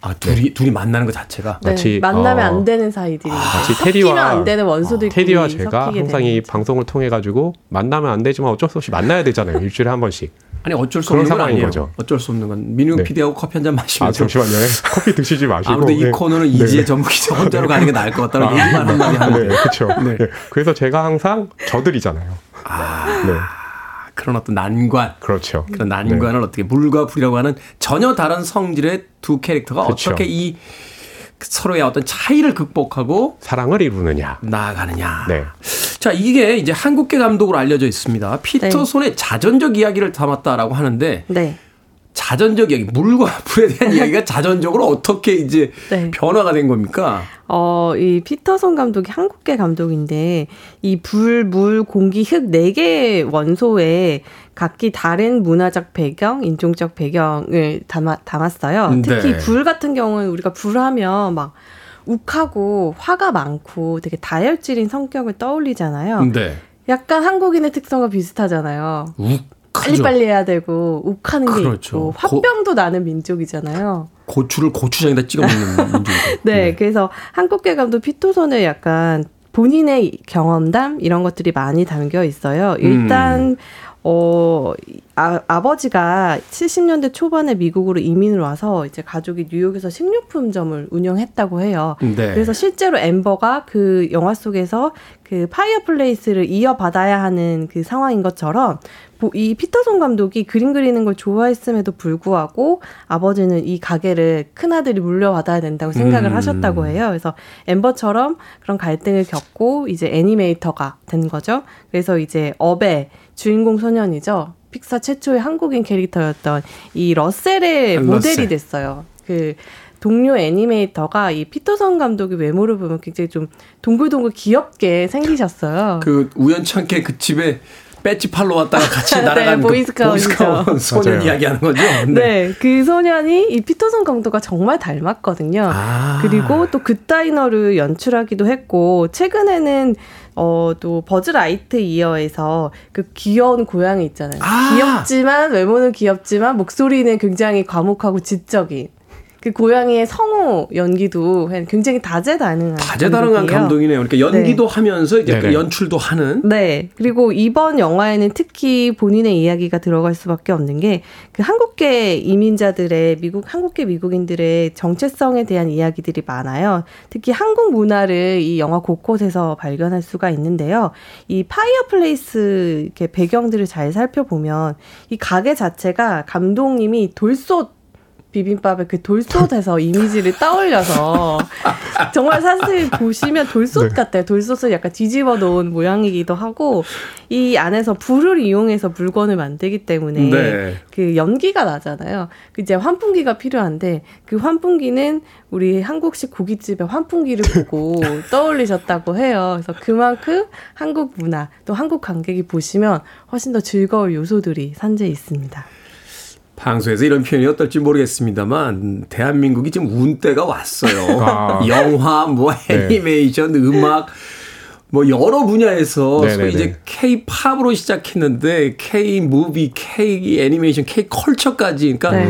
아 둘이 둘이 만나는 것 자체가 네, 마치, 만나면 어, 안 되는 사이들이 마치 섞이면 테디와- 안 되는 원소들끼리 테디와 제가 항상 이 거죠. 방송을 통해 가지고 만나면 안 되지만 어쩔 수 없이 만나야 되잖아요. [LAUGHS] 일주일에 한 번씩. 아니 어쩔 수 그런 없는 건 상황인 아니에요. 거죠. 어쩔 수 없는 건 민우 네. PD하고 커피 한 잔 마시면서 아 잠시만요. 커피 드시지 마시고. 아무래도 이 네. 코너는 네. 이지혜 전문 기자 혼자로 가는 게 나을 것 같다는 얘기만 한마디 하는데 네, 그렇죠. 네. 네. 그래서 제가 항상 저들이잖아요. 네, 그런 어떤 난관 그렇죠. 그런 난관을 어떻게 물과 불이라고 하는 전혀 다른 성질의 두 캐릭터가 그쵸. 어떻게 이 서로의 어떤 차이를 극복하고 사랑을 이루느냐. 나아가느냐. 네. 자, 이게 이제 한국계 감독으로 알려져 있습니다. 피터손의 자전적 이야기를 담았다라고 하는데 네. 자전적 이야기, 물과 [LAUGHS] 불에 대한 이야기가 [LAUGHS] 자전적으로 어떻게 이제 네. 변화가 된 겁니까? 어, 이 피터son 감독이 한국계 감독인데 이 불, 물, 공기, 흙 네개 원소에 각기 다른 문화적 배경, 인종적 배경을 담아, 담았어요. 네. 특히 불 같은 경우는 우리가 불하면 막 욱하고 화가 많고 되게 다혈질인 성격을 떠올리잖아요. 네. 약간 한국인의 특성과 비슷하잖아요. 욱하죠. 빨리빨리 해야 되고 욱하는 게 그렇죠. 있고 화병도 나는 민족이잖아요. 고추를 고추장에다 찍어 먹는 [LAUGHS] 민족이죠. 네, 그래서 한국계 감독 피토선에 약간 본인의 경험담 이런 것들이 많이 담겨 있어요. 일단 어 아, 아버지가 70년대 초반에 미국으로 이민을 와서 이제 가족이 뉴욕에서 식료품점을 운영했다고 해요. 네. 그래서 실제로 엠버가 그 영화 속에서 그 Fireplace를 이어받아야 하는 그 상황인 것처럼 보- 이 피터 손 감독이 그림 그리는 걸 좋아했음에도 불구하고 아버지는 이 가게를 큰아들이 물려받아야 된다고 생각을 음. 하셨다고 해요. 그래서 엠버처럼 그런 갈등을 겪고 이제 애니메이터가 된 거죠. 그래서 이제 업의 주인공 소년이죠. 픽사 최초의 한국인 캐릭터였던 이 러셀의 러셀. 모델이 됐어요. 그 동료 애니메이터가 이 피터 손 감독의 외모를 보면 굉장히 좀 동글동글 귀엽게 생기셨어요. 그 우연찮게 그 집에 배지 팔러 왔다가 같이 [LAUGHS] 네, 날아간 그 보이스카우트죠. 보이스카우트 [LAUGHS] 소년 맞아요. 이야기하는 거죠. 네. 그 소년이 이 피터 손 감독과 정말 닮았거든요. 아. 그리고 또 굿다이너를 연출하기도 했고 최근에는 어 또 버즈 라이트 이어에서 그 귀여운 고양이 있잖아요. 아. 귀엽지만 외모는 귀엽지만 목소리는 굉장히 과묵하고 지적인 그 고양이의 성우 연기도 굉장히 다재다능한 다재다능한 감독이에요. 감독이네요. 그러니까 연기도 하면서 이제 그. 연출도 하는 네. 그리고 이번 영화에는 특히 본인의 이야기가 들어갈 수밖에 없는 게 그 한국계 이민자들의 미국 한국계 미국인들의 정체성에 대한 이야기들이 많아요. 특히 한국 문화를 이 영화 곳곳에서 발견할 수가 있는데요. 이 Fireplace 이렇게 배경들을 잘 살펴보면 이 가게 자체가 감독님이 돌솥 비빔밥의 그 돌솥에서 이미지를 떠올려서 [LAUGHS] 정말 사실 보시면 돌솥 네. 같아요. 돌솥을 약간 뒤집어 놓은 모양이기도 하고 이 안에서 불을 이용해서 물건을 만들기 때문에 네. 그 연기가 나잖아요. 그 이제 환풍기가 필요한데 그 환풍기는 우리 한국식 고깃집의 환풍기를 보고 [LAUGHS] 떠올리셨다고 해요. 그래서 그만큼 한국 문화 또 한국 관객이 보시면 훨씬 더 즐거울 요소들이 산재해 있습니다. 방송에서 이런 표현이 어떨지 모르겠습니다만 대한민국이 지금 운 때가 왔어요. [LAUGHS] 아. 영화, 뭐 네. 애니메이션, 음악 뭐 여러 분야에서 네네네. 소위 이제 K-팝으로 시작했는데 K-무비, K-애니메이션, K-컬처까지 그러니까 네.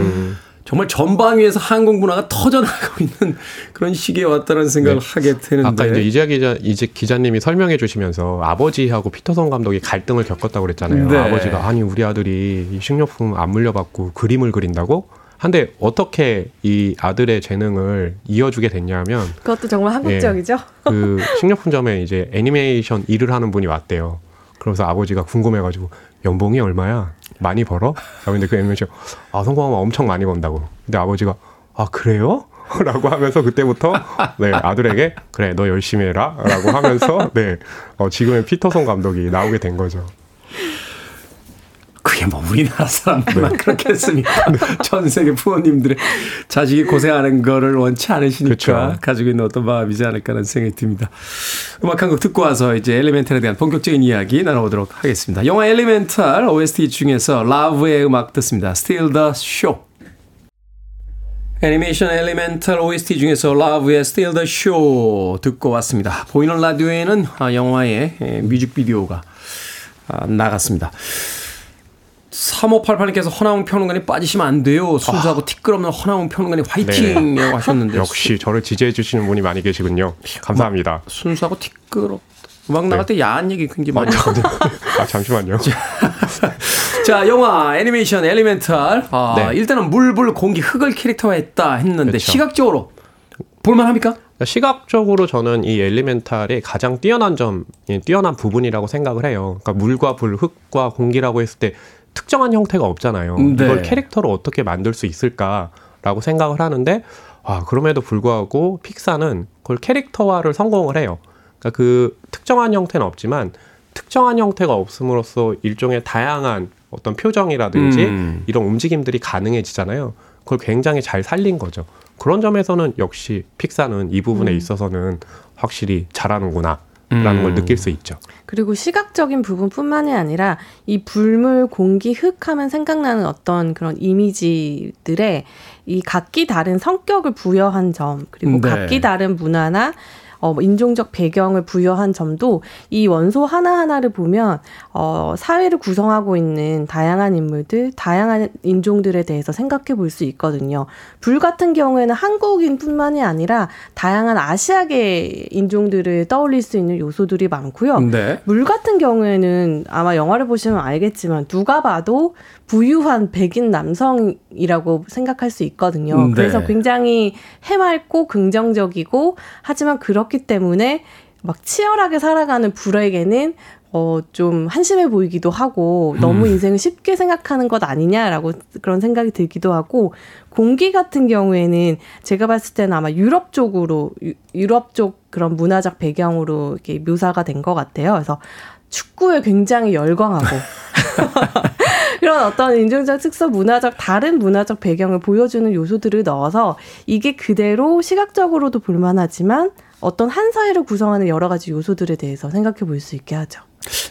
정말 전방위에서 한국 문화가 터져나가고 있는 그런 시기에 왔다는 생각을 네. 하게 되는데 아까 이제 이재 기자 이제 기자님이 설명해 주시면서 아버지하고 피터son 감독이 갈등을 겪었다고 그랬잖아요. 네. 아버지가 아니 우리 아들이 이 식료품 안 물려받고 그림을 그린다고 한데 어떻게 이 아들의 재능을 이어주게 됐냐면 그것도 정말 한국적이죠. 그 식료품점에 이제 애니메이션 일을 하는 분이 왔대요. 그래서 아버지가 궁금해가지고 연봉이 얼마야? 많이 벌어? 아 근데 그 애니메이션 아 성공하면 엄청 많이 번다고. 근데 아버지가 아 그래요? [LAUGHS] 라고 하면서 그때부터 네 아들에게 그래 너 열심히 해라라고 하면서 네 어, 지금의 피터son 감독이 나오게 된 거죠. 그게 뭐 우리나라 사람들만 그렇게 했습니까? [LAUGHS] 전 세계 부모님들의 자식이 고생하는 거를 원치 않으시니까 그쵸. 가지고 있는 어떤 마음이지 않을까 하는 생각이 듭니다. 음악 한 곡 듣고 와서 이제 엘리멘탈에 대한 본격적인 이야기 나눠보도록 하겠습니다. 영화 엘리멘탈 OST 중에서 라브의 음악 듣습니다. Still the Show. 애니메이션 엘리멘탈 OST 중에서 라브의 Still the Show 듣고 왔습니다. 보이는 라디오에는 아, 영화의 에, 뮤직비디오가 아, 나갔습니다. 3588님께서 허나웅 평론가님 빠지시면 안 돼요. 순수하고 티끌없는 허나웅 평론가님 화이팅이라고 하셨는데 역시 저를 지지해 주시는 분이 많이 계시군요. 감사합니다. 순수하고 티끌없 음악 나갈 때 야한 얘기 굉장히 많이 하거든요. 아 잠시만요. [LAUGHS] 자, 영화 애니메이션 엘리멘탈. 아, 네. 일단은 물불 공기 흙을 캐릭터화했다 했는데 그쵸. 시각적으로 볼만합니까? 시각적으로 저는 이 엘리멘탈의 가장 뛰어난 점, 예, 뛰어난 부분이라고 생각을 해요. 그러니까 물과 불, 흙과 공기라고 했을 때 특정한 형태가 없잖아요. 네. 이걸 캐릭터로 어떻게 만들 수 있을까라고 생각을 하는데, 아, 그럼에도 불구하고 픽사는 그걸 캐릭터화를 성공을 해요. 그러니까 그 특정한 형태는 없지만 특정한 형태가 없음으로써 일종의 다양한 어떤 표정이라든지 음. 이런 움직임들이 가능해지잖아요. 그걸 굉장히 잘 살린 거죠. 그런 점에서는 역시 픽사는 이 부분에 있어서는 확실히 잘하는구나. 라는 걸 음. 느낄 수 있죠. 그리고 시각적인 부분뿐만이 아니라 이 불물, 공기, 흙 하면 생각나는 어떤 그런 이미지들의 이 각기 다른 성격을 부여한 점, 그리고 네. 각기 다른 문화나 어, 뭐 인종적 배경을 부여한 점도 이 원소 하나하나를 보면 어, 사회를 구성하고 있는 다양한 인물들, 다양한 인종들에 대해서 생각해 볼 수 있거든요. 불 같은 경우에는 한국인뿐만이 아니라 다양한 아시아계 인종들을 떠올릴 수 있는 요소들이 많고요. 네. 물 같은 경우에는 아마 영화를 보시면 알겠지만 누가 봐도 부유한 백인 남성이라고 생각할 수 있거든요. 음, 네. 그래서 굉장히 해맑고 긍정적이고 하지만 그렇 기 때문에 막 치열하게 살아가는 불에게는 어, 좀 한심해 보이기도 하고 너무 인생을 쉽게 생각하는 것 아니냐라고 그런 생각이 들기도 하고 공기 같은 경우에는 제가 봤을 때는 아마 유럽 쪽으로 유- 유럽 쪽 그런 문화적 배경으로 이렇게 묘사가 된 것 같아요. 그래서 축구에 굉장히 열광하고 [LAUGHS] 그런 어떤 인종적 특성, 문화적 다른 문화적 배경을 보여주는 요소들을 넣어서 이게 그대로 시각적으로도 볼만하지만 어떤 한 사회를 구성하는 여러 가지 요소들에 대해서 생각해 볼 수 있게 하죠.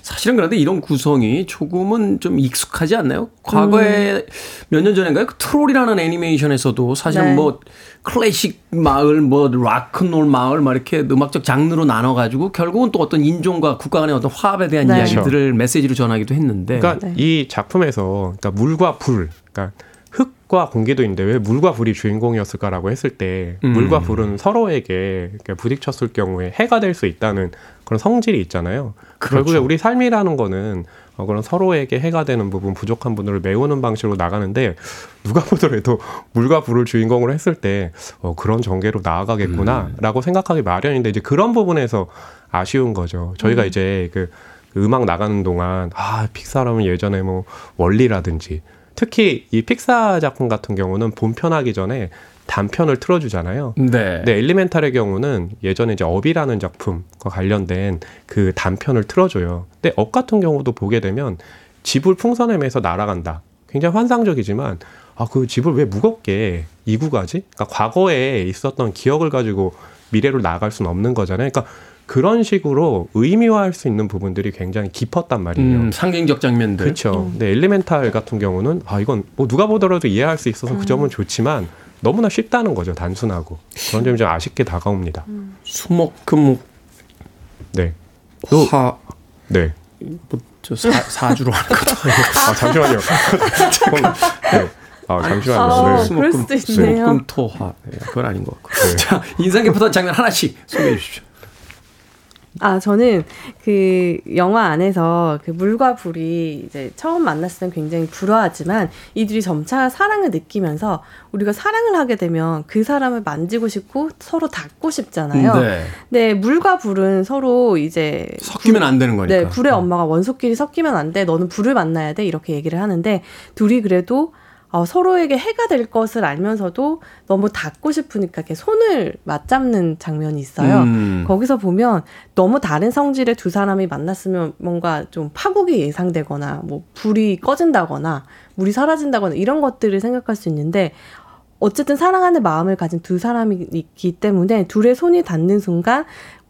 사실은 그런데 이런 구성이 조금은 좀 익숙하지 않나요? 과거에 몇년 전인가요? 그 트롤이라는 애니메이션에서도 사실은 네. 뭐 클래식 마을, 뭐 락큰롤 마을, 막 이렇게 음악적 장르로 나눠 가지고 결국은 또 어떤 인종과 국가 간의 어떤 화합에 대한 네. 이야기들을 메시지로 전하기도 했는데. 그러니까 네. 이 작품에서 그러니까 물과 불, 그러니까 흙 과 공기도 있는데 왜 물과 불이 주인공이었을까라고 했을 때 음. 물과 불은 서로에게 부딪혔을 경우에 해가 될 수 있다는 그런 성질이 있잖아요. 그렇죠. 결국에 우리 삶이라는 거는 어, 그런 서로에게 해가 되는 부분, 부족한 부분을 메우는 방식으로 나가는데 누가 보더라도 물과 불을 주인공으로 했을 때 어, 그런 전개로 나아가겠구나라고 생각하기 마련인데 이제 그런 부분에서 아쉬운 거죠. 저희가 이제 그, 그 음악 나가는 동안 아 픽사라면 예전에 뭐 월-E라든지 특히 이 픽사 작품 같은 경우는 본편하기 전에 단편을 틀어주잖아요. 네. 네, 엘리멘탈의 경우는 예전에 이제 업이라는 작품과 관련된 그 단편을 틀어줘요. 근데 업 같은 경우도 보게 되면 집을 풍선함에서 날아간다. 굉장히 환상적이지만 아 그 집을 왜 무겁게 이고 가지? 그러니까 과거에 있었던 기억을 가지고 미래로 나아갈 수는 없는 거잖아요. 그러니까 그런 식으로 의미화할 수 있는 부분들이 굉장히 깊었단 말이에요. 음, 상징적 장면들. 그렇죠. 근데 엘리멘탈 같은 경우는 아 이건 뭐 누가 보더라도 이해할 수 있어서 그 점은 좋지만 너무나 쉽다는 거죠. 단순하고 그런 점이 좀 아쉽게 다가옵니다. 수목금 네, 또- 화, 네. 뭐, 저 사, 사주로 하는 것도 [LAUGHS] 아니고. 아 잠시만요. 그럼, 네. 아 잠시만요. 아, 네. 있네요. 수목금 토화. 네, 그건 아닌 것 같고. 네. 자, 인상 깊었던 장면 하나씩 소개해 주십시오. 아, 저는 그 영화 안에서 그 물과 불이 이제 처음 만났을 땐 굉장히 불화하지만 이들이 점차 사랑을 느끼면서 우리가 사랑을 하게 되면 그 사람을 만지고 싶고 서로 닿고 싶잖아요. 네. 네, 물과 불은 서로 이제 섞이면 안 되는 거니까. 네, 불의 엄마가 원소끼리 섞이면 안 돼. 너는 불을 만나야 돼. 이렇게 얘기를 하는데 둘이 그래도 어, 서로에게 해가 될 것을 알면서도 너무 닿고 싶으니까 이렇게 손을 맞잡는 장면이 있어요. 음. 거기서 보면 너무 다른 성질의 두 사람이 만났으면 뭔가 좀 파국이 예상되거나 뭐 불이 꺼진다거나 물이 사라진다거나 이런 것들을 생각할 수 있는데 어쨌든 사랑하는 마음을 가진 두 사람이 있기 때문에 둘의 손이 닿는 순간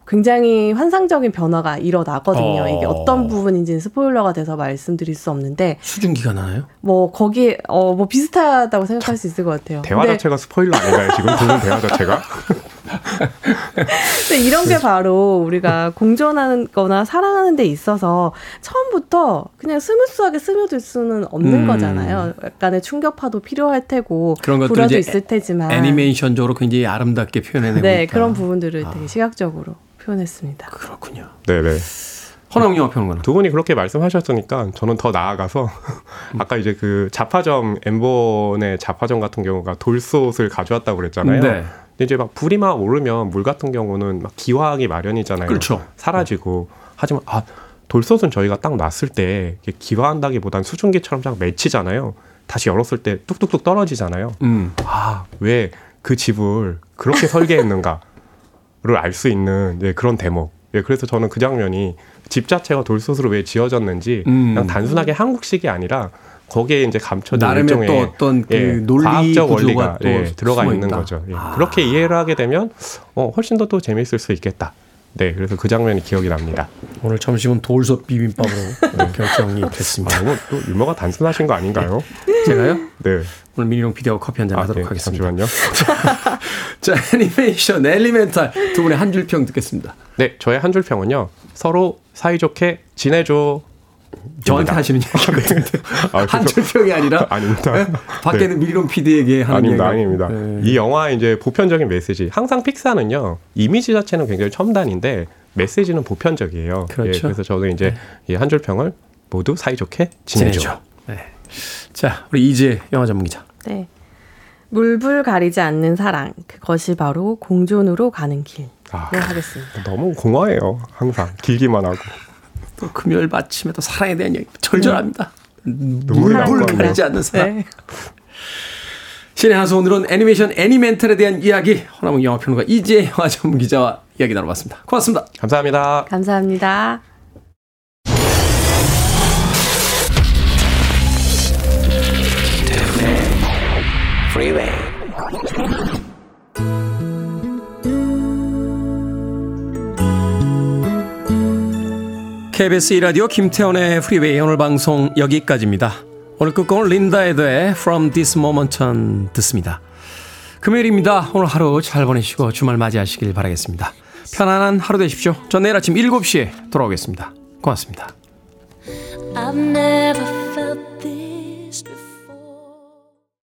굉장히 환상적인 변화가 일어나거든요. 어. 이게 어떤 부분인지는 스포일러가 돼서 말씀드릴 수 없는데 수증기가 나나요? 뭐 거기에 어 뭐 비슷하다고 생각할 수 있을 것 같아요. 대화 근데 자체가 스포일러 아닌가요? 지금 두분 대화 자체가? [LAUGHS] 근데 이런 게 바로 우리가 공존하는 거나 사랑하는 데 있어서 처음부터 그냥 스무스하게 스며들 수는 없는 음. 거잖아요. 약간의 충격파도 필요할 테고 그런 이제 있을 테지만 애니메이션적으로 굉장히 아름답게 표현해내고 네 있다. 그런 부분들을 아. 되게 시각적으로 표현했습니다. 그렇군요. 네네. 허남웅 영화 평론가. 두 분이 그렇게 말씀하셨으니까 저는 더 나아가서 [LAUGHS] 아까 이제 그 자파점 엠본의 자파점 같은 경우가 돌솥을 가져왔다고 그랬잖아요. 네. 근데 이제 막 불이 막 오르면 물 같은 경우는 막 기화하기 마련이잖아요. 그렇죠. 사라지고 하지만 아 돌솥은 저희가 딱 놨을 때 기화한다기보단 수증기처럼 딱 맺히잖아요. 다시 열었을 때 뚝뚝뚝 떨어지잖아요. 음. 아왜 그 집을 그렇게 설계했는가 를 알 수 있는 예, 그런 대목. 예, 그래서 저는 그 장면이 집 자체가 돌솥으로 왜 지어졌는지 음. 그냥 단순하게 한국식이 아니라 거기에 이제 감춰진 나름의 일종의 또 어떤 그 예, 논리 과학적 원리가 또 예, 들어가 있는 있다. 거죠. 예, 아. 그렇게 이해를 하게 되면 어, 훨씬 더 또 재미있을 수 있겠다. 네, 그래서 그 장면이 기억이 납니다. 오늘 점심은 돌솥 비빔밥으로 네, [LAUGHS] 결정이 아, 됐습니다. 너무 또 유머가 단순하신 거 아닌가요? 제가요? 네. 오늘 민희룡 PD하고 커피 한잔 아, 하도록 네, 하겠습니다. 잠시만요. [LAUGHS] 자, 애니메이션 엘리멘탈 두 분의 한 줄 평 듣겠습니다. 네, 저의 한 줄 평은요. 서로 사이좋게 지내줘. 저한테 하시는 얘기거든요. 아, 한 그래서- 줄 평이 아니라 아닙니다. 네? 밖에 있는 민희룡 PD에게 하는 아닙니다, 얘기가- 아닙니다. 네. 이 영화의 이제 보편적인 메시지. 항상 픽사는요, 이미지 자체는 굉장히 첨단인데, 메시지는 보편적이에요. 그렇죠. 예, 그래서 저는 이제 이 한줄 평을 모두 사이좋게 지내죠. 지내죠. 네. 자, 우리 이재 영화 전문 기자. 네. 물불 가리지 않는 사랑 그것이 바로 공존으로 가는 길을 아, 하겠습니다. 너무 공허해요. 항상 길기만 하고. 또 금요일 마침에 또 사랑에 대한 얘기 절절합니다. 날 물불. 가리지 않는 사랑. 네. [LAUGHS] 신의 한수 오늘은 애니메이션 애니멘탈에 대한 이야기 허남은 영화평론가 이재 영화 전문 기자와 이야기 나눠봤습니다. 고맙습니다. 감사합니다. 감사합니다. Freeway. KBS 1라디오 김태훈의 프리웨이 오늘 방송 여기까지입니다. 오늘 끝곡은 린다 에더의 From This Moment On 듣습니다. 금요일입니다. 오늘 하루 잘 보내시고 주말 맞이하시길 바라겠습니다. 편안한 하루 되십시오. 전 내일 아침 7시에 돌아오겠습니다. 고맙습니다.